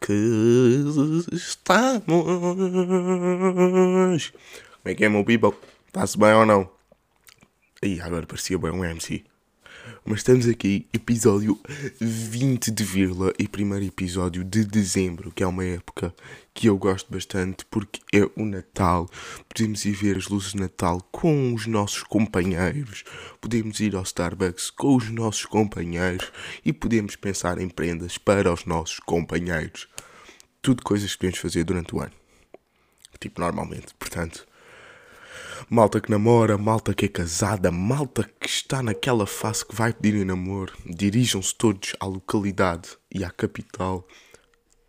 que estamos? Como é que é, meu people? Está-se bem ou não? Ih, agora parecia bem um MC. Mas estamos aqui, episódio 20 de vírgula e primeiro episódio de dezembro, que é uma época que eu gosto bastante porque é o Natal. Podemos ir ver as luzes de Natal com os nossos companheiros, podemos ir ao Starbucks com os nossos companheiros e podemos pensar em prendas para os nossos companheiros. Tudo coisas que podemos fazer durante o ano. Tipo, normalmente. Portanto, malta que namora, malta que é casada, malta que está naquela fase que vai pedir em namoro, dirijam-se todos à localidade e à capital,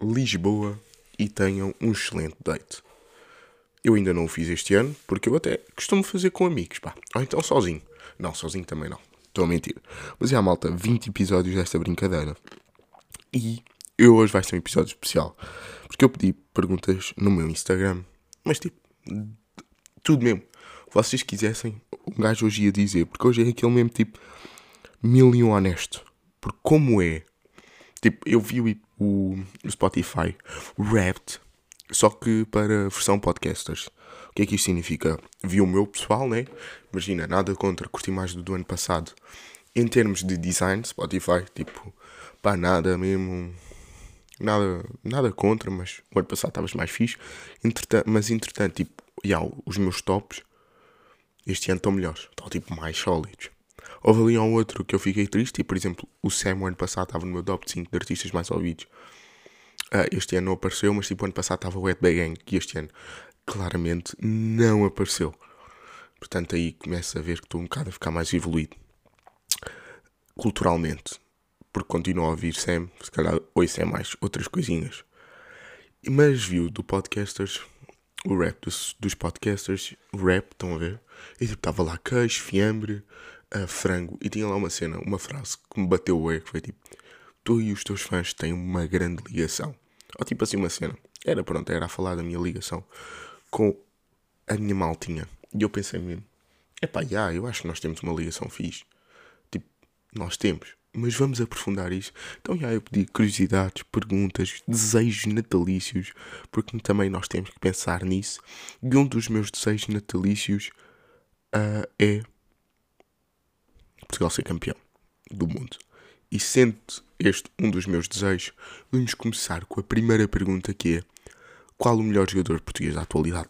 Lisboa, e tenham um excelente date. Eu ainda não o fiz este ano, porque eu até costumo fazer com amigos, pá. Ou então sozinho. Não, sozinho também não. Estou a mentir. Mas é, malta, 20 episódios desta brincadeira. E eu hoje vai ser um episódio especial. Porque eu pedi perguntas no meu Instagram. Mas tipo, tudo mesmo. Vocês quisessem, um gajo hoje ia dizer. Porque hoje é aquele mesmo tipo, mil um honesto. Porque como é, tipo, eu vi o, o, o Spotify Wrapped, só que para versão podcasters. O que é que isto significa? Vi o meu pessoal, né? Imagina, nada contra, curti mais do, do ano passado. Em termos de design, Spotify, tipo, pá, nada mesmo. Nada, nada contra, mas o ano passado estavas mais fixe. Entretanto, mas entretanto, tipo, yeah, os meus tops este ano estão melhores, estão tipo mais sólidos. Houve ali um outro que eu fiquei triste, e por exemplo, o Sam o ano passado estava no meu top 5 de artistas mais ouvidos. Uh, este ano não apareceu, mas tipo, ano passado estava o Wet Gang, que este ano claramente não apareceu. Portanto, aí começa a ver que estou um bocado a ficar mais evoluído. Culturalmente. Porque continuo a ouvir Sam, se calhar é mais outras coisinhas. Mas viu do podcasters, o rap dos, dos podcasters, rap, estão a ver? E tipo, estava lá queijo, fiambre, uh, frango, e tinha lá uma cena, uma frase que me bateu o que foi tipo: Tu e os teus fãs têm uma grande ligação. Ou tipo assim, uma cena. Era pronto, era a falar da minha ligação com a minha maltinha. E eu pensei mesmo: Epá, já, eu acho que nós temos uma ligação fixe. Tipo, nós temos. Mas vamos aprofundar isso. Então, já, eu pedi curiosidades, perguntas, desejos natalícios, porque também nós temos que pensar nisso. E um dos meus desejos natalícios uh, é Portugal ser campeão do mundo. E sendo este um dos meus desejos, vamos começar com a primeira pergunta que é qual o melhor jogador português da atualidade?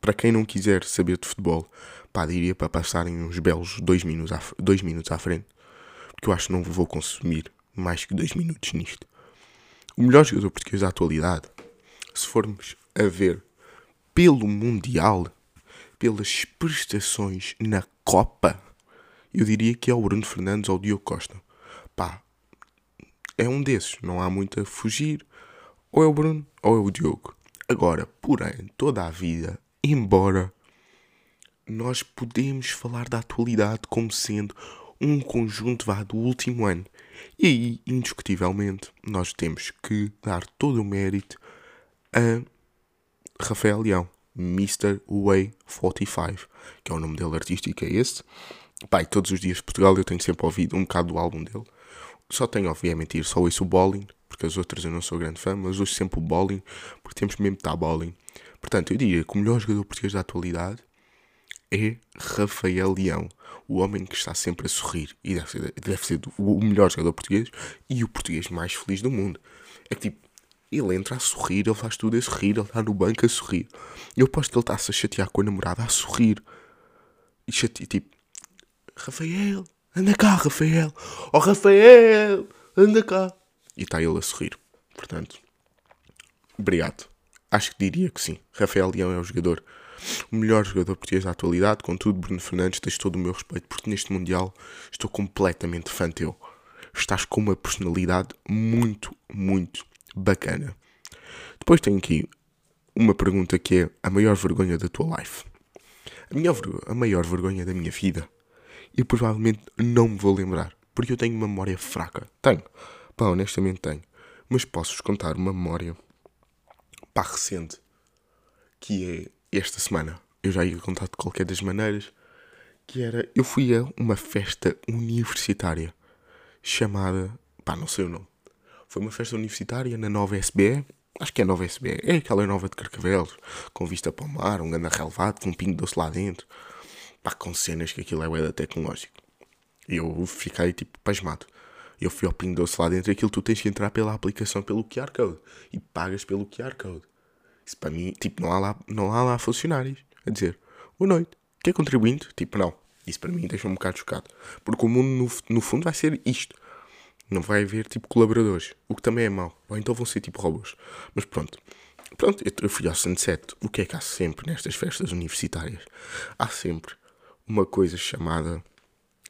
Para quem não quiser saber de futebol, pá, diria para passarem uns belos dois minutos à, dois minutos à frente, porque eu acho que não vou consumir mais que dois minutos nisto. O melhor jogador português da atualidade, se formos a ver pelo Mundial, pelas prestações na Copa, eu diria que é o Bruno Fernandes ou o Diogo Costa. Pá, é um desses, não há muito a fugir. Ou é o Bruno ou é o Diogo. Agora, porém, toda a vida, embora nós podemos falar da atualidade como sendo um conjunto vá do último ano. E aí, indiscutivelmente, nós temos que dar todo o mérito a Rafael Leão, Mr. Way 45, que é o nome dele artístico, é esse. Pai, todos os dias de Portugal eu tenho sempre ouvido um bocado do álbum dele. Só tenho, obviamente, só ouço o Bowling, porque as outras eu não sou grande fã, mas ouço sempre o Bowling, porque temos mesmo de estar Bowling. Portanto, eu diria que o melhor jogador português da atualidade é Rafael Leão, o homem que está sempre a sorrir e deve ser, deve ser o melhor jogador português e o português mais feliz do mundo. É que tipo, ele entra a sorrir, ele faz tudo a sorrir, ele está no banco a sorrir. Eu aposto que ele está-se a chatear com a namorada a sorrir. E tipo, Rafael, anda cá, Rafael. Oh, Rafael, anda cá. E está ele a sorrir. Portanto, obrigado. Acho que diria que sim. Rafael Leão é o jogador, o melhor jogador português da atualidade. Contudo, Bruno Fernandes, tens todo o meu respeito, porque neste Mundial estou completamente fã teu. Estás com uma personalidade muito, muito bacana. Depois tenho aqui uma pergunta que é a maior vergonha da tua life. A, minha, a maior vergonha da minha vida. E provavelmente não me vou lembrar. Porque eu tenho uma memória fraca. Tenho. Pá, honestamente tenho. Mas posso-vos contar uma memória pá, recente. Que é esta semana. Eu já ia contar de qualquer das maneiras. Que era. Eu fui a uma festa universitária chamada. pá, não sei o nome. Foi uma festa universitária na nova SBE. Acho que é a nova SBE. É aquela nova de Carcavelos. Com vista para o mar, um grande relevado, com um pingo doce lá dentro. Pá, com cenas que aquilo é o tecnológico. E eu fiquei tipo pasmado. Eu fui ao pingo doce lá dentro aquilo tu tens que entrar pela aplicação, pelo QR Code. E pagas pelo QR Code. Isso para mim, tipo, não há lá, não há lá funcionários. A dizer, boa noite, quer contribuinte? Tipo, não. Isso para mim deixa-me um bocado chocado. Porque o mundo, no, no fundo, vai ser isto. Não vai haver, tipo, colaboradores. O que também é mau. Ou então vão ser, tipo, robôs. Mas pronto. Pronto, eu fui ao Sunset. O que é que há sempre nestas festas universitárias? Há sempre uma coisa chamada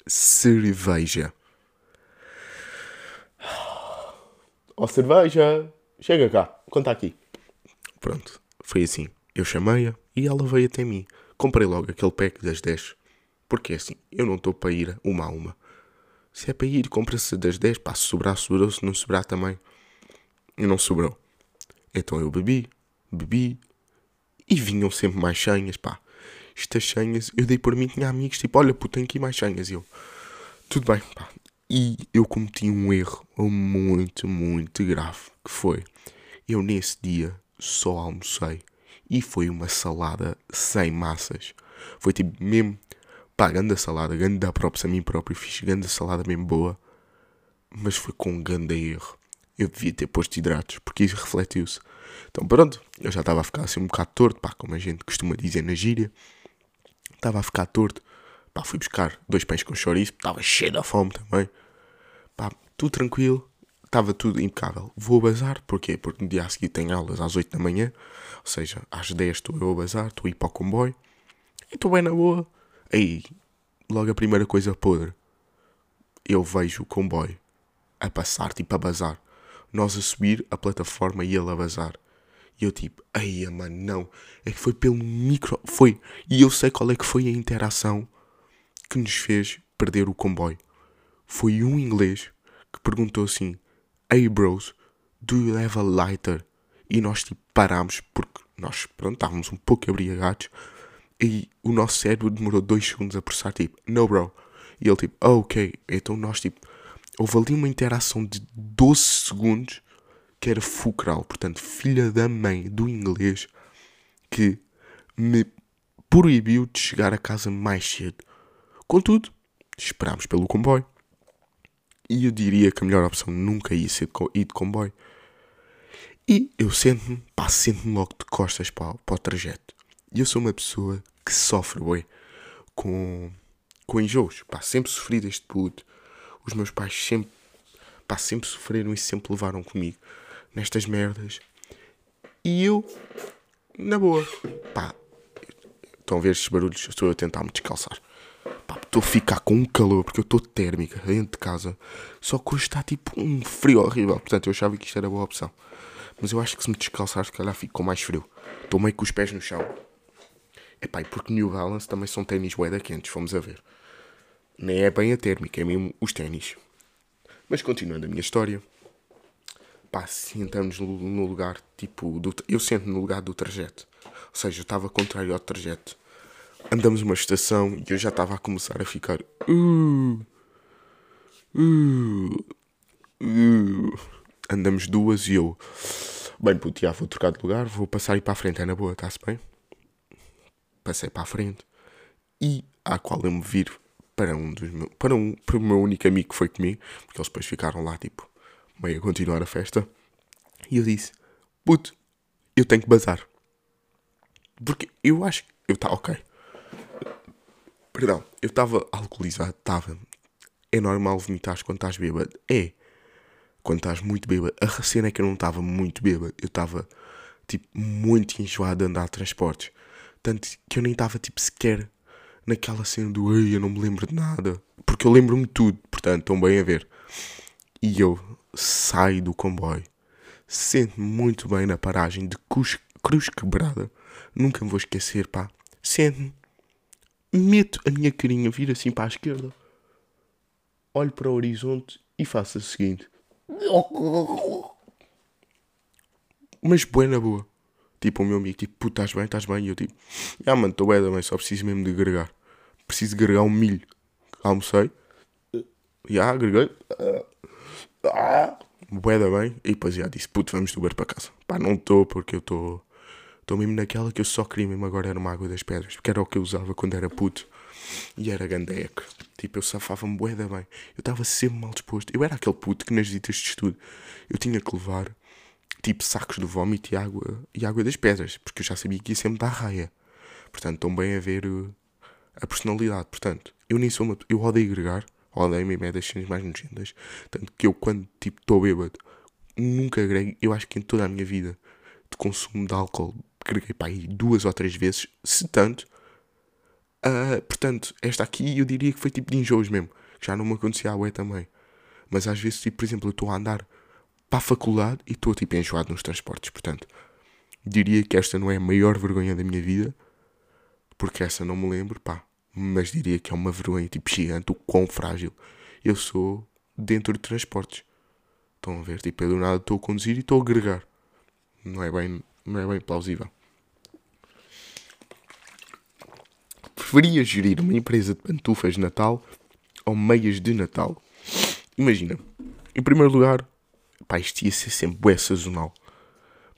cerveja. Ó oh, cerveja! Chega cá, conta aqui. Pronto, foi assim. Eu chamei-a e ela veio até mim. Comprei logo aquele pack das 10. Porque é assim, eu não estou para ir uma a uma. Se é para ir, compra-se das 10. Pá, se sobrar, sobrou. Se não sobrar também. E não sobrou. Então eu bebi, bebi. E vinham sempre mais senhas, pá. Estas senhas, eu dei por mim, tinha amigos tipo, olha, puto, tenho aqui mais senhas. E eu, tudo bem, pá. E eu cometi um erro muito, muito grave. Que foi, eu nesse dia só almocei. E foi uma salada sem massas. Foi tipo mesmo, pá, grande salada, grande da própria a mim próprio. Fiz grande salada mesmo boa. Mas foi com um grande erro. Eu devia ter posto hidratos, porque isso refletiu-se. Então pronto, eu já estava a ficar assim um bocado torto, pá, como a gente costuma dizer na gíria. Estava a ficar torto. Pá, fui buscar dois pães com chouriço, estava cheio da fome também. Pá, tudo tranquilo, estava tudo impecável. Vou bazar, porquê? Porque no dia a seguir tenho aulas às 8 da manhã, ou seja, às 10 estou eu a bazar, estou a ir para o comboio, e estou bem na boa. Aí, logo a primeira coisa podre, eu vejo o comboio a passar, tipo a bazar. Nós a subir a plataforma e ele a bazar. E eu tipo, ai mano, não. É que foi pelo micro. Foi. E eu sei qual é que foi a interação que nos fez perder o comboio. Foi um inglês que perguntou assim: Hey bros, do you have a lighter? E nós tipo parámos porque nós pronto, estávamos um pouco abriagados e o nosso cérebro demorou dois segundos a processar tipo, no bro. E ele tipo, oh, ok. Então nós tipo, houve ali uma interação de 12 segundos que era fulcral. Portanto, filha da mãe do inglês que me proibiu de chegar a casa mais cedo. Contudo, esperámos pelo comboio. E eu diria que a melhor opção nunca ia ser ir de comboio. E eu sento-me, pá, sento-me logo de costas para, para o trajeto. E eu sou uma pessoa que sofre, ué, com, com enjoos. Pá, sempre sofri deste puto. Os meus pais sempre, pá, sempre sofreram e sempre levaram comigo nestas merdas. E eu, na boa, pá, estão a ver estes barulhos? Estou a tentar me descalçar. Estou a ficar com um calor porque eu estou térmica dentro de casa. Só que hoje está tipo um frio horrível. Portanto, eu achava que isto era boa opção. Mas eu acho que se me descalçar, se calhar fico com mais frio. Estou meio com os pés no chão. Epá, e porque New Balance também são ténis bué quentes, fomos a ver. Nem é bem a térmica, é mesmo os ténis. Mas continuando a minha história pá, sentamos no lugar, tipo, do, eu sento no lugar do trajeto. Ou seja, eu estava contrário ao trajeto. Andamos uma estação e eu já estava a começar a ficar. Uh, uh, uh. Andamos duas e eu. Bem, puto, já vou trocar de lugar, vou passar aí para a frente, é na boa, está-se bem? Passei para a frente e à qual eu me viro para um dos meus. Para, um, para o meu único amigo que foi comigo, porque eles depois ficaram lá, tipo, meio a continuar a festa. E eu disse: Puto, eu tenho que bazar. Porque eu acho que eu estava. Ok. Perdão, eu estava alcoolizado. Estava. É normal vomitar quando estás bêbado. É. Quando estás muito bêbado. A cena é que eu não estava muito bêbado. Eu estava, tipo, muito enjoado a andar de transportes. Tanto que eu nem estava, tipo, sequer naquela cena do Ei, eu não me lembro de nada. Porque eu lembro-me de tudo. Portanto, estão bem a ver. E eu saio do comboio. Sento-me muito bem na paragem de Cruz, Cruz Quebrada. Nunca me vou esquecer, pá. Sento-me, meto a minha carinha, vira assim para a esquerda, olho para o horizonte e faço o seguinte. Mas boa na boa. Tipo, o meu amigo, tipo, puto, estás bem, estás bem? E eu tipo, ah, mano, estou bem também, só preciso mesmo de agregar. Preciso agregar um milho. Almocei. Já, agreguei. Boeda bem, e depois já disse, puto, vamos do Uber para casa. Pá, não estou porque eu estou. Estou mesmo naquela que eu só queria mesmo agora era uma água das pedras, porque era o que eu usava quando era puto. E era gandeca. Tipo, eu safava-me boeda bem. Eu estava sempre mal disposto. Eu era aquele puto que nas visitas de estudo eu tinha que levar tipo sacos de vómito e água, e água das pedras, porque eu já sabia que ia sempre dar raia. Portanto, tão bem a ver uh, a personalidade. Portanto, eu nem sou uma. Eu odeio agregar, odeio mesmo é das cenas mais nojentas. Tanto que eu, quando tipo estou bêbado, nunca agrego. Eu acho que em toda a minha vida de consumo de álcool, agreguei para aí duas ou três vezes, se tanto. Uh, portanto, esta aqui eu diria que foi tipo de enjoos mesmo. Que já não me acontecia a ué também. Mas às vezes, tipo, por exemplo, eu estou a andar para a faculdade e estou tipo enjoado nos transportes. Portanto, diria que esta não é a maior vergonha da minha vida, porque essa não me lembro, pá. Mas diria que é uma vergonha tipo gigante, o quão frágil eu sou dentro de transportes. Estão a ver? Tipo, eu do nada estou a conduzir e estou a agregar. Não é bem, não é bem plausível. Preferia gerir uma empresa de pantufas de Natal ou meias de Natal? Imagina, em primeiro lugar, pá, isto ia ser sempre bué sazonal.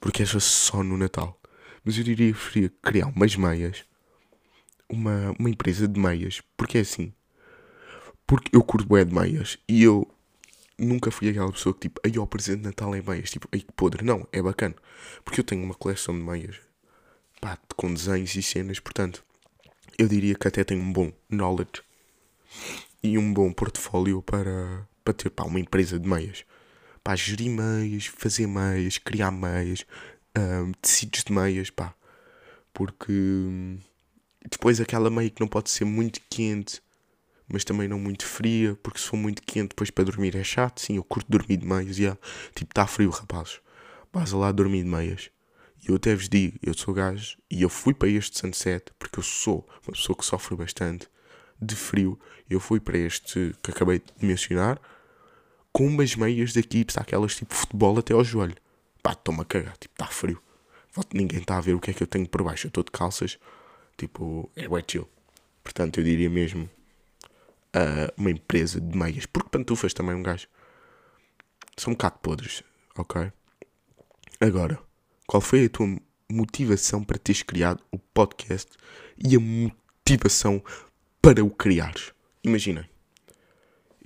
Porque era só no Natal. Mas eu diria que preferia criar umas meias. Uma, uma empresa de meias. Porque é assim. Porque eu curto bué de meias. E eu nunca fui aquela pessoa que tipo, aí o presente de Natal é meias. Tipo, aí que podre. Não, é bacana. Porque eu tenho uma coleção de meias. Pá, com desenhos e cenas. Portanto, eu diria que até tenho um bom knowledge. E um bom portfólio para, para ter pá, uma empresa de meias pá, gerir meias, fazer meias, criar meias, um, tecidos de meias, pá. Porque hum, depois aquela meia que não pode ser muito quente, mas também não muito fria, porque se for muito quente depois para dormir é chato. Sim, eu curto dormir de meias, yeah. tipo, está frio, rapazes. Vais lá dormir de meias. E eu até vos digo, eu sou gajo e eu fui para este sunset porque eu sou uma pessoa que sofre bastante de frio. Eu fui para este que acabei de mencionar com umas meias daqui, está aquelas tipo futebol até ao joelho. Pá, estou-me a cagar, tipo, está frio. Ninguém está a ver o que é que eu tenho por baixo. Eu estou de calças, tipo, é wet chill. Portanto, eu diria mesmo uh, uma empresa de meias. Porque pantufas também um gajo. São um bocado podres, ok? Agora, qual foi a tua motivação para teres criado o podcast e a motivação para o criares? Imaginem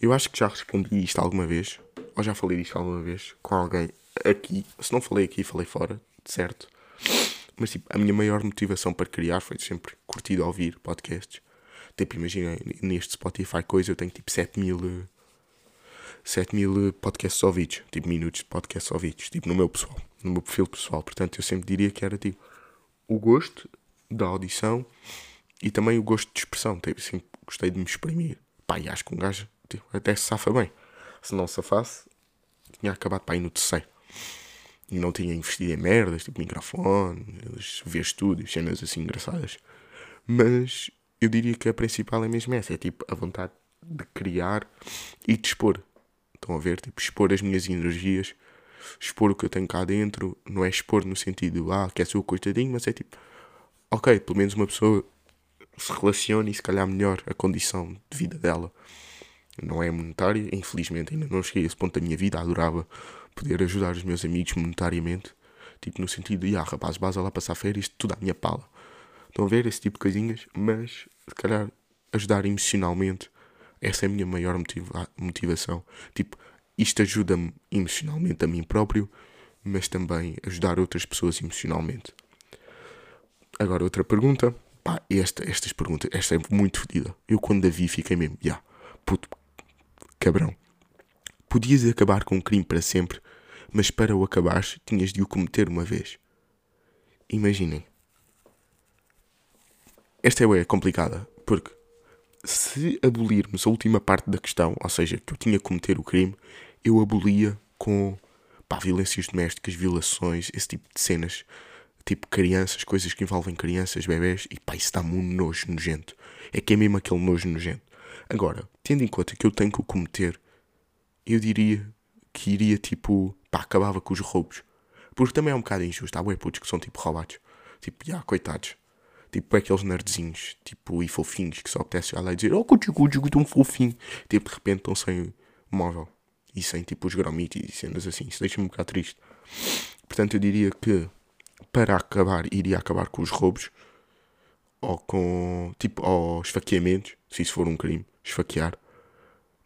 eu acho que já respondi isto alguma vez, ou já falei disto alguma vez com alguém aqui. Se não falei aqui, falei fora, certo? Mas tipo, a minha maior motivação para criar foi sempre curtir ouvir podcasts. Tipo, imagina, neste Spotify coisa eu tenho tipo 7 mil, 7 mil podcasts ouvidos, tipo minutos de podcasts ouvidos, tipo no meu pessoal, no meu perfil pessoal. Portanto, eu sempre diria que era tipo o gosto da audição e também o gosto de expressão. Tipo, assim, gostei de me exprimir. Pá, e acho que um gajo tipo, até se safa bem. Se não safasse, tinha acabado para ir no terceiro. E não tinha investido em merdas, tipo microfone, ver estúdios, cenas assim engraçadas. Mas eu diria que a principal é mesmo essa: é tipo a vontade de criar e de expor. Estão a ver? Tipo, expor as minhas energias, expor o que eu tenho cá dentro. Não é expor no sentido, ah, quer ser o coitadinho, mas é tipo, ok, pelo menos uma pessoa se relacione e se calhar melhor a condição de vida dela não é monetária, infelizmente ainda não cheguei a esse ponto da minha vida, adorava poder ajudar os meus amigos monetariamente, tipo no sentido de, ah rapaz, vais lá passar férias, tudo à minha pala. Estão a ver esse tipo de coisinhas, mas se calhar ajudar emocionalmente, essa é a minha maior motiva motivação. Tipo, isto ajuda-me emocionalmente a mim próprio, mas também ajudar outras pessoas emocionalmente. Agora, outra pergunta. Pá, esta, estas perguntas, esta é muito fodida. Eu quando a vi fiquei mesmo, já, yeah, puto, Cabrão. Podias acabar com um crime para sempre, mas para o acabares tinhas de o cometer uma vez. Imaginem. Esta é complicada, porque se abolirmos a última parte da questão, ou seja, que eu tinha que cometer o crime, eu abolia com pá, violências domésticas, violações, esse tipo de cenas, tipo crianças, coisas que envolvem crianças, bebés, e pá, isso dá-me um nojo nojento. É que é mesmo aquele nojo nojento. Agora, tendo em conta que eu tenho que o cometer, eu diria que iria tipo, pá, acabava com os roubos. Porque também é um bocado injusto. Há bué putos que são tipo roubados. Tipo, já, coitados. Tipo, aqueles nerdzinhos, tipo, e fofinhos que só apetece lá e dizer, oh, cuti, cuti, tão fofinho. Tipo, de repente estão sem móvel. E sem tipo os gromites e cenas assim. Isso deixa-me um bocado triste. Portanto, eu diria que para acabar, iria acabar com os roubos ou com tipo ou esfaqueamentos, se isso for um crime, esfaquear.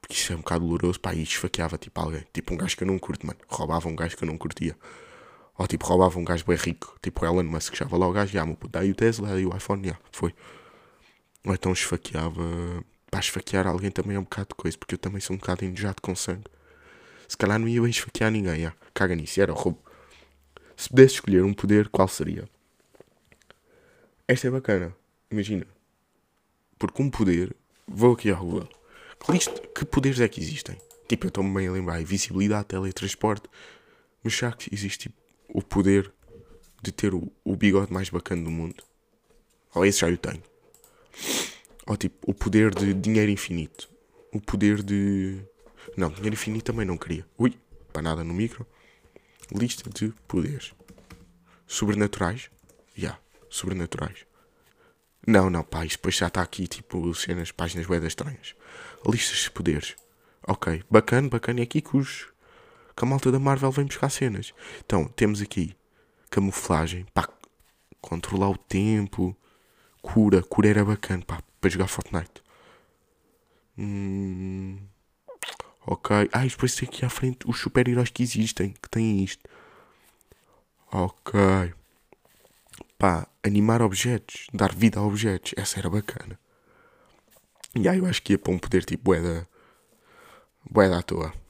Porque isso é um bocado doloroso, pá, e esfaqueava tipo alguém, tipo um gajo que eu não curto, mano. Roubava um gajo que eu não curtia. Ou tipo, roubava um gajo bem rico, tipo Elon Musk, chegava lá o gajo, já, meu puto, o Tesla, daí o iPhone, já, foi. Ou então esfaqueava. Pá, esfaquear alguém também é um bocado de coisa, porque eu também sou um bocado enojado com sangue. Se calhar não ia bem esfaquear ninguém, já. caga nisso, era roubo. Se pudesse escolher um poder, qual seria? Esta é bacana, imagina. Porque um poder, vou aqui ao Google. Que poderes é que existem? Tipo, eu estou-me bem a lembrar, invisibilidade, teletransporte. Mas já que existe tipo, o poder de ter o, o bigode mais bacana do mundo? Ou esse já eu tenho. Ou tipo, o poder de dinheiro infinito. O poder de. Não, dinheiro infinito também não queria. Ui, para nada no micro. Lista de poderes. Sobrenaturais? Já, yeah, sobrenaturais. Não, não, pá, isto depois já está aqui, tipo, cenas, páginas web estranhas. Listas de poderes. Ok, bacana, bacana. É aqui que os. Que a malta da Marvel vem buscar cenas. Então, temos aqui camuflagem, pá, controlar o tempo, cura, cura era bacana, pá, para jogar Fortnite. Hum, ok. Ah, depois tem aqui à frente os super-heróis que existem, que têm isto. Ok. Pá, animar objetos, dar vida a objetos, essa era bacana. E aí eu acho que ia para um poder tipo boeda. boeda à toa.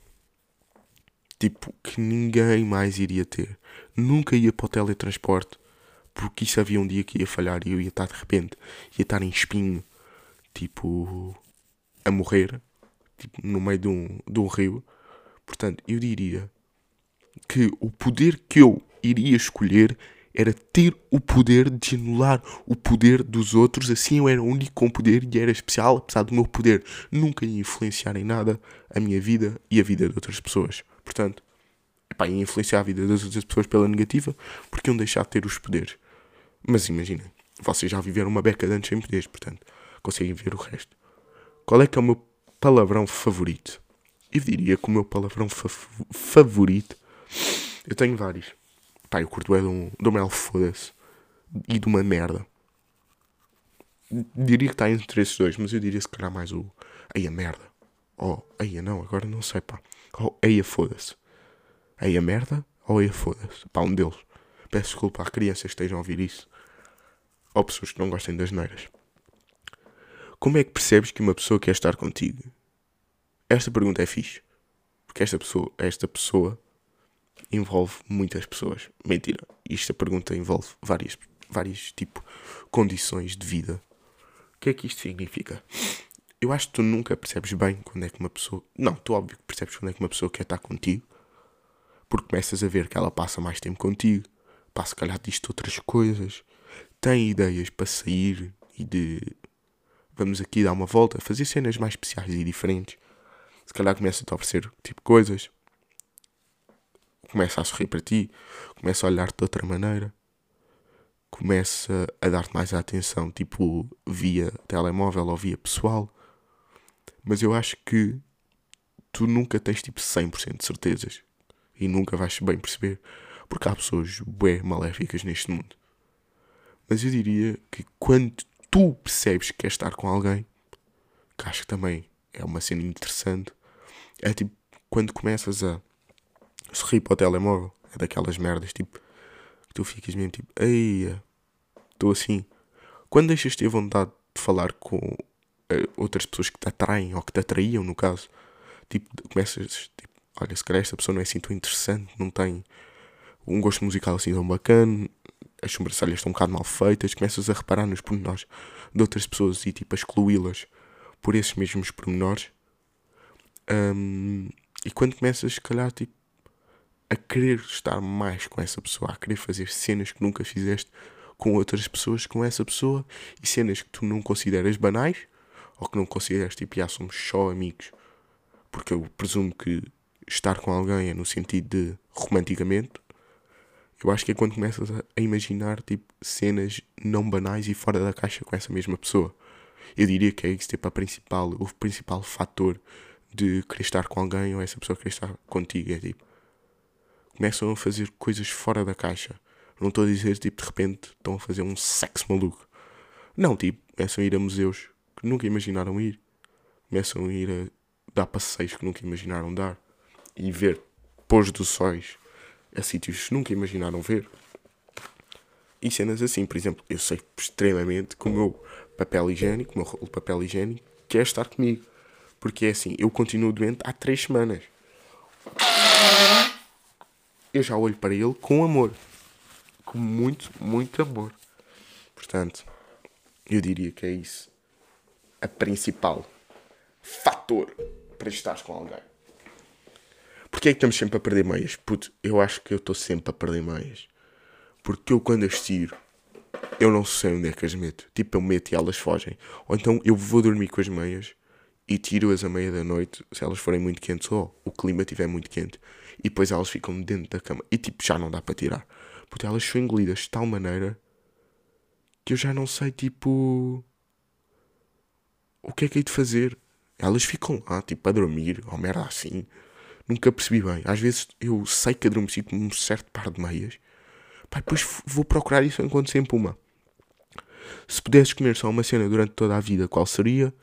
Tipo, que ninguém mais iria ter. Nunca ia para o teletransporte. Porque isso havia um dia que ia falhar e eu ia estar de repente. ia estar em espinho. Tipo. a morrer. Tipo, no meio de um, de um rio. Portanto, eu diria que o poder que eu iria escolher era ter o poder de anular o poder dos outros. Assim eu era único com poder e era especial, apesar do meu poder nunca ia influenciar em nada a minha vida e a vida de outras pessoas. Portanto, epá, ia influenciar a vida das outras pessoas pela negativa porque iam deixar de ter os poderes. Mas imaginem, vocês já viveram uma beca de antes sem poderes, portanto, conseguem ver o resto. Qual é que é o meu palavrão favorito? Eu diria que o meu palavrão fa favorito. Eu tenho vários. Pá, eu curto é de um, de um mel foda-se. E de uma merda. Diria que está entre esses dois, mas eu diria se calhar mais o. Aí a merda. Oh, aí não, agora não sei, pá. Ou aí a foda-se. Aí a merda ou aí a foda-se. Pá, um deles. Peço desculpa às crianças que estejam a ouvir isso. Ou pessoas que não gostem das neiras. Como é que percebes que uma pessoa quer estar contigo? Esta pergunta é fixe. Porque esta pessoa, esta pessoa envolve muitas pessoas. Mentira. Esta pergunta envolve várias, várias tipo, condições de vida. O que é que isto significa? Eu acho que tu nunca percebes bem quando é que uma pessoa. Não, tu óbvio que percebes quando é que uma pessoa quer estar contigo. Porque começas a ver que ela passa mais tempo contigo. Passa, se calhar, disto outras coisas. Tem ideias para sair e de. Vamos aqui dar uma volta, fazer cenas mais especiais e diferentes. Se calhar começa-te a oferecer tipo coisas começa a sorrir para ti, começa a olhar-te de outra maneira, começa a dar-te mais atenção, tipo via telemóvel ou via pessoal. Mas eu acho que tu nunca tens tipo 100% de certezas e nunca vais bem perceber, porque há pessoas bué maléficas neste mundo. Mas eu diria que quando tu percebes que queres estar com alguém, que acho que também é uma cena interessante, é tipo quando começas a sorrir para o telemóvel. É daquelas merdas, tipo, que tu ficas mesmo tipo, eia, estou assim. Quando deixas de ter vontade de falar com uh, outras pessoas que te atraem ou que te atraíam, no caso, tipo, começas, tipo, olha, se calhar esta pessoa não é assim tão interessante, não tem um gosto musical assim tão bacana, as sobrancelhas estão um bocado mal feitas, começas a reparar nos pormenores de outras pessoas e tipo a excluí-las por esses mesmos pormenores. Um, e quando começas, se calhar, tipo, a querer estar mais com essa pessoa, a querer fazer cenas que nunca fizeste com outras pessoas com essa pessoa e cenas que tu não consideras banais ou que não consideras tipo, já somos só amigos. Porque eu presumo que estar com alguém é no sentido de romanticamente. Eu acho que é quando começas a imaginar tipo, cenas não banais e fora da caixa com essa mesma pessoa. Eu diria que é isso tipo, a principal, o principal fator de querer estar com alguém ou essa pessoa querer estar contigo. É tipo, começam a fazer coisas fora da caixa. Não estou a dizer, tipo, de repente estão a fazer um sexo maluco. Não, tipo, começam a ir a museus que nunca imaginaram ir. Começam a ir a dar passeios que nunca imaginaram dar. E ver pôs do sóis a sítios que nunca imaginaram ver. E cenas assim, por exemplo, eu sei extremamente que o meu papel higiênico, o meu rolo de papel higiênico, quer estar comigo. Porque é assim, eu continuo doente há três semanas. Eu já olho para ele com amor. Com muito, muito amor. Portanto, eu diria que é isso. A principal fator para estar com alguém. Porquê é que estamos sempre a perder meias? Puto, eu acho que eu estou sempre a perder meias. Porque eu quando as tiro, eu não sei onde é que as meto. Tipo, eu meto e elas fogem. Ou então eu vou dormir com as meias e tiro-as à meia da noite se elas forem muito quentes ou o clima estiver muito quente. E depois elas ficam dentro da cama. E tipo, já não dá para tirar. Porque elas são engolidas de tal maneira que eu já não sei, tipo. O que é que hei de fazer? Elas ficam lá, tipo, a dormir, ou merda assim. Nunca percebi bem. Às vezes eu sei que adormeci com um certo par de meias. Pá, depois vou procurar isso enquanto sempre uma. Se pudesses comer só uma cena durante toda a vida, qual seria?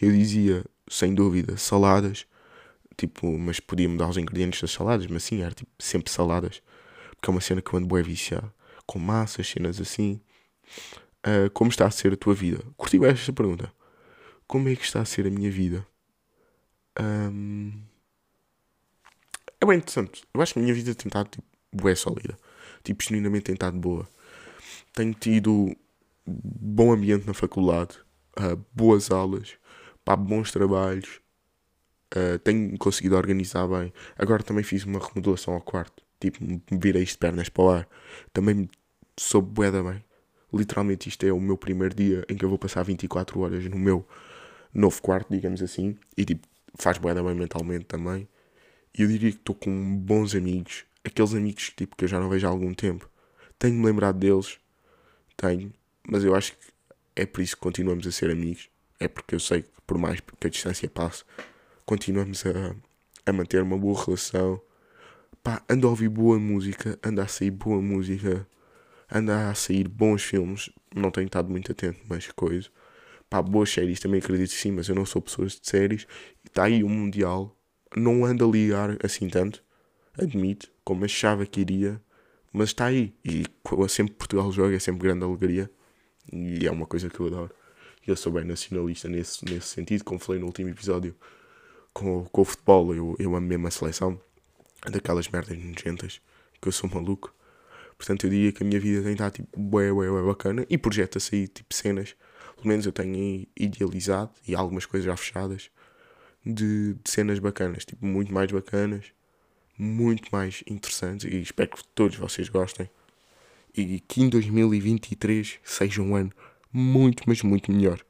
Eu dizia, sem dúvida, saladas. Tipo, mas podia mudar os ingredientes das saladas, mas sim, era tipo sempre saladas. Porque é uma cena que eu ando bem viciado. Com massas, cenas assim. Uh, como está a ser a tua vida? Curti esta pergunta. Como é que está a ser a minha vida? Um é bem interessante. Eu acho que a minha vida tem estado tipo, sólida. Tipo, genuinamente tem estado boa. Tenho tido bom ambiente na faculdade, uh, boas aulas, pá, bons trabalhos. Uh, tenho conseguido organizar bem. Agora também fiz uma remodelação ao quarto. Tipo, me virei de pernas para o ar. Também soube bué da bem. Literalmente isto é o meu primeiro dia em que eu vou passar 24 horas no meu novo quarto, digamos assim. E tipo, faz bué da bem mentalmente também. E eu diria que estou com bons amigos, aqueles amigos tipo, que eu já não vejo há algum tempo. Tenho-me lembrado deles, tenho, mas eu acho que é por isso que continuamos a ser amigos. É porque eu sei que, por mais que a distância passe, continuamos a, a manter uma boa relação. Pá, ando a ouvir boa música, ando a sair boa música, ando a sair bons filmes. Não tenho estado muito atento, mas coisa. Pá, boas séries também acredito sim, mas eu não sou pessoa de séries. Está aí o Mundial não anda a ligar assim tanto, admito, como achava que iria, mas está aí. E sempre Portugal joga, é sempre grande alegria. E é uma coisa que eu adoro. Eu sou bem nacionalista nesse, nesse sentido, como falei no último episódio com, com o futebol, eu, eu amo mesmo a seleção, daquelas merdas nojentas, que eu sou maluco. Portanto, eu diria que a minha vida tem estado tipo, bué, bué, bué bacana e projeta-se aí tipo cenas. Pelo menos eu tenho idealizado e algumas coisas já fechadas de, de cenas bacanas, tipo, muito mais bacanas, muito mais interessantes e espero que todos vocês gostem e que em 2023 seja um ano muito, mas muito melhor.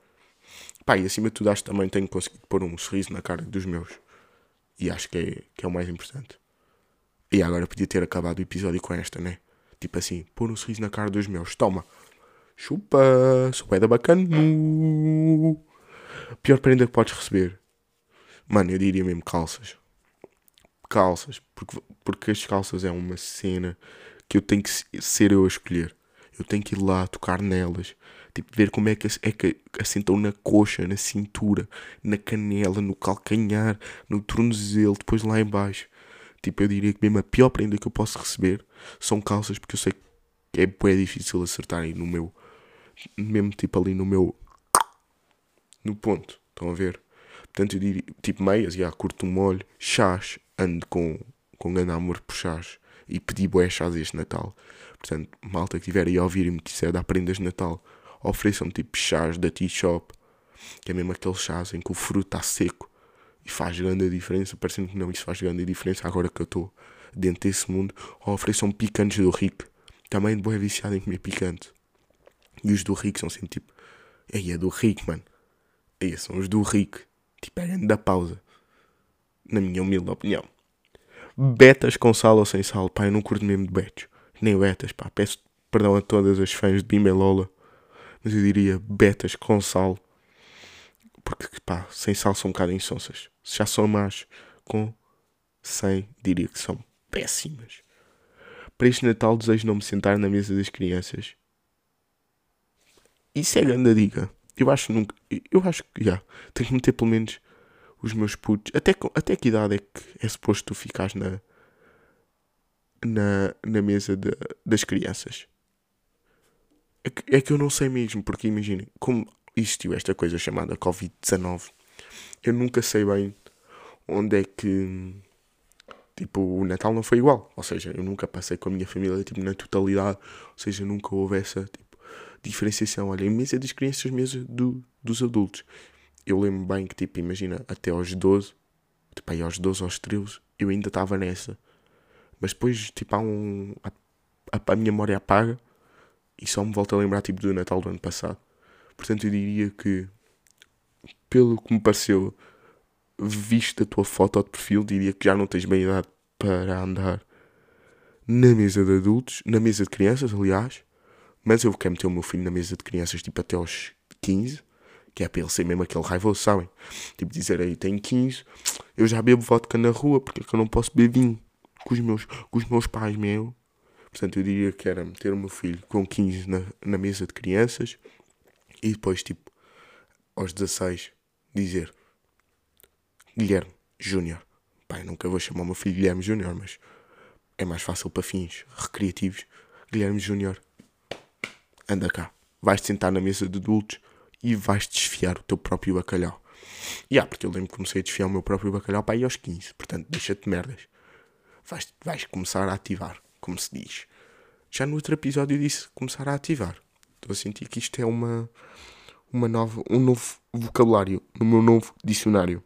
Pá, e acima de tudo acho que também tenho conseguido pôr um sorriso na cara dos meus. E acho que é, que é o mais importante. E agora podia ter acabado o episódio com esta, né? Tipo assim, pôr um sorriso na cara dos meus. Toma! Chupa! Sou da bacana! Pior prenda que podes receber. Mano, eu diria mesmo calças. Calças. Porque, porque as calças é uma cena que eu tenho que ser eu a escolher. Eu tenho que ir lá tocar nelas. Tipo, ver como é que, é que assentam na coxa, na cintura, na canela, no calcanhar, no tornozelo, depois lá embaixo. Tipo, eu diria que mesmo a pior prenda que eu posso receber são calças, porque eu sei que é bem difícil acertar aí no meu. Mesmo tipo ali no meu. No ponto. Estão a ver? Portanto, eu diria, tipo meias, já, curto um molho, chás, ando com, com grande amor por chás e pedi boé chás este Natal. Portanto, malta que estiver aí a ouvir e me quiser dar prendas de Natal, ofereçam-me tipo chás da tea shop, que é mesmo aquele chás em que o fruto está seco e faz grande diferença. Parecendo que não, isso faz grande diferença agora que eu estou dentro desse mundo. Ou ofereçam picantes do Rico, também de boé viciado em comer picante. E os do Rico são sempre tipo, aí é do Rico, mano. Aí são os do Rico. Tipo, é da pausa. Na minha humilde opinião. Betas com sal ou sem sal, pá, eu não curto mesmo de betos. Nem betas, pá. Peço perdão a todas as fãs de Bimba Lola. Mas eu diria betas com sal. porque pá, sem sal são um bocado insonsas. Se já são más com 100, diria que são péssimas. Para este Natal desejo não me sentar na mesa das crianças. Isso é grande dica. Eu acho nunca. Eu acho que já. Tenho que meter pelo menos os meus putos. Até, até que idade é que é suposto tu ficares na. Na, na mesa de, das crianças? É que, é que eu não sei mesmo, porque imaginem, como existiu esta coisa chamada Covid-19, eu nunca sei bem onde é que tipo, o Natal não foi igual. Ou seja, eu nunca passei com a minha família tipo, na totalidade. Ou seja, nunca houve essa tipo, diferenciação. Olha, imensa das crianças mesmo do, dos adultos. Eu lembro bem que, tipo, imagina, até aos 12, tipo, aí aos 12, aos 13, eu ainda estava nessa. Mas depois, tipo, há um. A, a, a minha memória apaga e só me volto a lembrar, tipo, do Natal do ano passado. Portanto, eu diria que, pelo que me pareceu, visto a tua foto de perfil, diria que já não tens bem idade para andar na mesa de adultos, na mesa de crianças, aliás. Mas eu quero meter o meu filho na mesa de crianças, tipo, até aos 15, que é para ele ser mesmo aquele raivoso, sabem? Tipo, dizer aí, tenho 15, eu já bebo vodka na rua, porque é que eu não posso beber vinho com os meus, com os meus pais, meu? Portanto, eu diria que era meter o meu filho com 15 na, na mesa de crianças e depois, tipo, aos 16, dizer Guilherme Júnior. Pai, nunca vou chamar o meu filho Guilherme Júnior, mas é mais fácil para fins recreativos. Guilherme Júnior, anda cá. Vais-te sentar na mesa de adultos e vais desfiar o teu próprio bacalhau. E yeah, porque eu lembro que comecei a desfiar o meu próprio bacalhau para aí aos 15. Portanto, deixa-te merdas. Vais, vais começar a ativar, como se diz. Já no outro episódio disse começar a ativar. Estou a sentir que isto é uma, uma nova, um novo vocabulário no meu novo dicionário.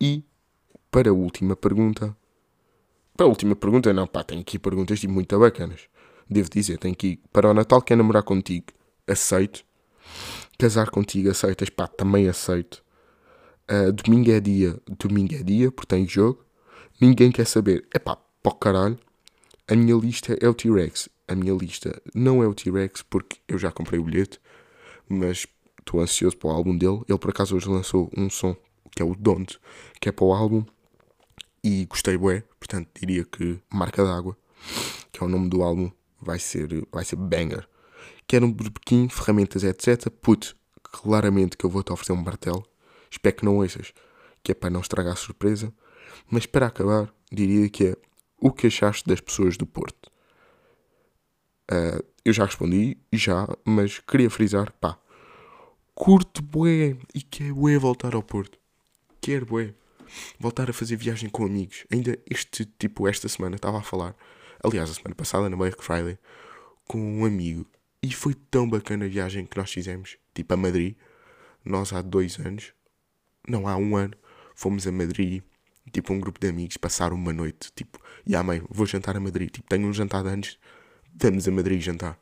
E para a última pergunta. Para a última pergunta, não, pá, tenho aqui perguntas tipo, muito bacanas. Devo dizer, tenho aqui. Para o Natal, quer namorar contigo? Aceito. Casar contigo, aceitas? Pá, também aceito. Uh, domingo é dia. Domingo é dia, porque tem jogo. Ninguém quer saber. É pá, o caralho. A minha lista é o T-Rex. A minha lista não é o T-Rex porque eu já comprei o bilhete, mas estou ansioso para o álbum dele. Ele por acaso hoje lançou um som que é o Don't, que é para o álbum, e gostei bué, portanto diria que Marca d'Água, que é o nome do álbum, vai ser, vai ser banger. Quero um burbequim, ferramentas, etc. Puto, claramente que eu vou-te oferecer um martelo, espero que não ouças, que é para não estragar a surpresa, mas para acabar, diria que é o que achaste das pessoas do Porto. Uh, eu já respondi, já, mas queria frisar, pá, curto bué e quer bué voltar ao Porto quero, bué, voltar a fazer viagem com amigos. Ainda este, tipo, esta semana estava a falar, aliás, a semana passada, na Black Friday, com um amigo. E foi tão bacana a viagem que nós fizemos, tipo, a Madrid. Nós há dois anos, não, há um ano, fomos a Madrid, tipo, um grupo de amigos, passar uma noite, tipo, e ah, mãe, vou jantar a Madrid. Tipo, tenho um jantar de antes, vamos a Madrid jantar.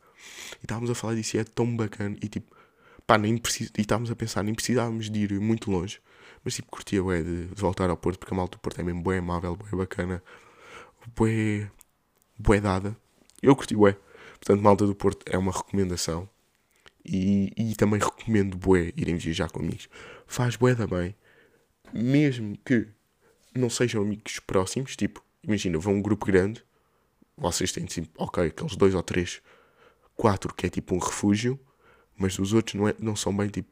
E estávamos a falar disso e é tão bacana. E tipo, pá, nem precis... e estávamos a pensar, nem precisávamos de ir muito longe. Mas tipo, curtia bué de, voltar ao Porto, porque a malta do Porto é mesmo bué amável, bué bacana, bué, bué dada. Eu curti bué. Portanto, malta do Porto é uma recomendação. E, e também recomendo bué irem viajar com amigos. Faz bué da bem. Mesmo que não sejam amigos próximos, tipo, imagina, vão um grupo grande, vocês têm tipo, ok, aqueles dois ou três, quatro que é tipo um refúgio, mas os outros não, é, não são bem tipo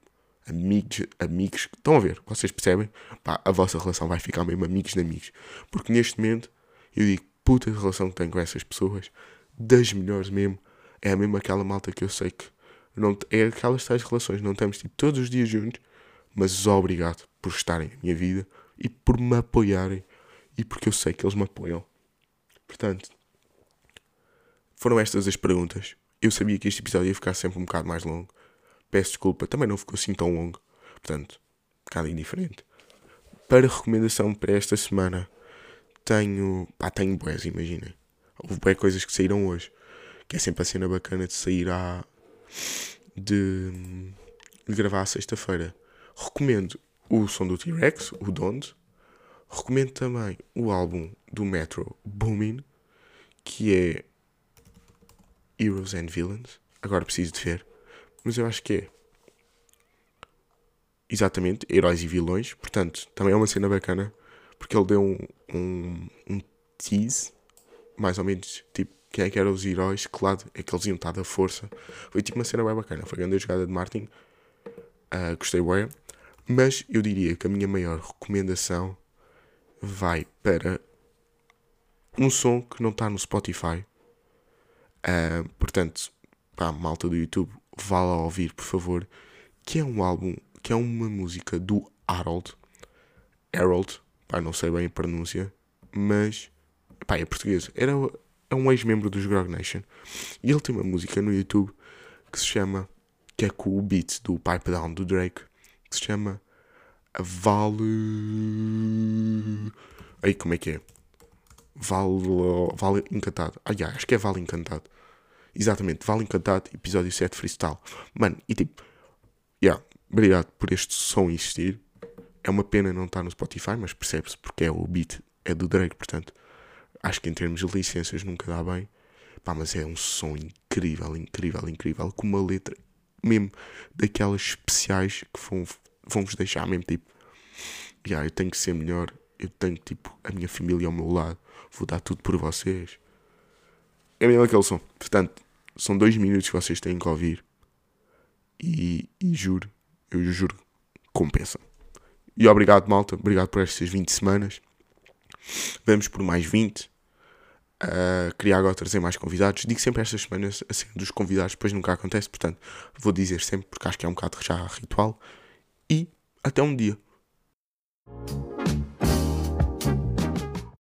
amigos, amigos. Estão a ver? Vocês percebem? Pá, a vossa relação vai ficar mesmo amigos de amigos. Porque neste momento, eu digo, puta relação que tenho com essas pessoas, das melhores mesmo. É mesmo aquela malta que eu sei que não, é aquelas tais relações, não estamos tipo, todos os dias juntos, mas obrigado por estarem na minha vida e por me apoiarem e porque eu sei que eles me apoiam. Portanto, foram estas as perguntas. Eu sabia que este episódio ia ficar sempre um bocado mais longo Peço desculpa, também não ficou assim tão longo. Portanto, um bocado indiferente. Para recomendação para esta semana, tenho. Pá, tenho boés, imaginem. Houve bem coisas que saíram hoje. Que é sempre a cena bacana de sair à. de, de gravar à sexta-feira. Recomendo o som do T-Rex, o Don't. Recomendo também o álbum do Metro Boomin, que é Heroes and Villains. Agora preciso de ver. Mas eu acho que é. exatamente, heróis e vilões. Portanto, também é uma cena bacana, porque ele deu um, um, um tease, mais ou menos, tipo, quem é que eram os heróis, que lado é que eles iam estar da força. Foi tipo uma cena bem bacana, foi grande a jogada de Martin, uh, gostei bem. Mas eu diria que a minha maior recomendação vai para um som que não está no Spotify. Uh, portanto, pá, malta do YouTube, vá lá ouvir, por favor. Que é um álbum, que é uma música do Harold. Harold, pá, não sei bem a pronúncia, mas pá, é português. Era, é um ex-membro dos Grog Nation. E ele tem uma música no YouTube que se chama, que é com o beat do Pipe Down do Drake, que se chama Vale. Aí como é que é? Vale, vale Encantado. Ah, yeah, acho que é Vale Encantado. Exatamente, Vale Encantado, episódio 7 freestyle. Mano, e tipo, yeah, obrigado por este som existir. É uma pena não estar no Spotify, mas percebe-se porque é o beat é do Drake, portanto, acho que em termos de licenças nunca dá bem. Pá, mas é um som incrível, incrível, incrível, com uma letra mesmo daquelas especiais que vão, vão vos deixar mesmo tipo, yeah, eu tenho que ser melhor, eu tenho tipo a minha família ao meu lado, vou dar tudo por vocês. É mesmo aquele som. Portanto, são dois minutos que vocês têm que ouvir. E, e juro, eu juro, compensa. E obrigado, malta. Obrigado por estas 20 semanas. Vamos por mais 20. Uh, ah, queria agora trazer mais convidados. Digo sempre estas semanas assim dos convidados, depois nunca acontece. Portanto, vou dizer sempre, porque acho que é um bocado já ritual. E até um dia.